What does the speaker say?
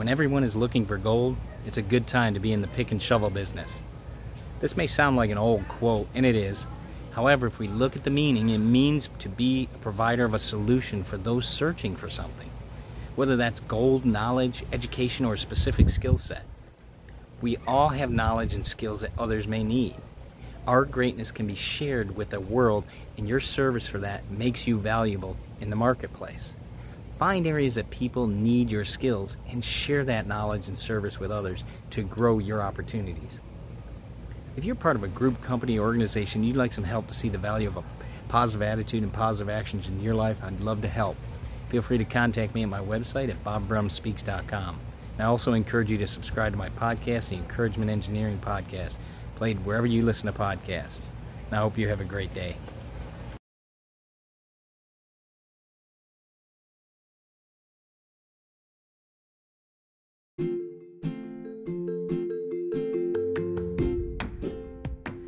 When everyone is looking for gold, it's a good time to be in the pick and shovel business. This may sound like an old quote, and it is. However, if we look at the meaning, it means to be a provider of a solution for those searching for something, whether that's gold, knowledge, education, or a specific skill set. We all have knowledge and skills that others may need. Our greatness can be shared with the world, and your service for that makes you valuable in the marketplace. Find areas that people need your skills and share that knowledge and service with others to grow your opportunities. If you're part of a group, company, or organization, you'd like some help to see the value of a positive attitude and positive actions in your life, I'd love to help. Feel free to contact me at my website at bobbrumspeaks.com. And I also encourage you to subscribe to my podcast, the Encouragement Engineering Podcast, played wherever you listen to podcasts. And I hope you have a great day.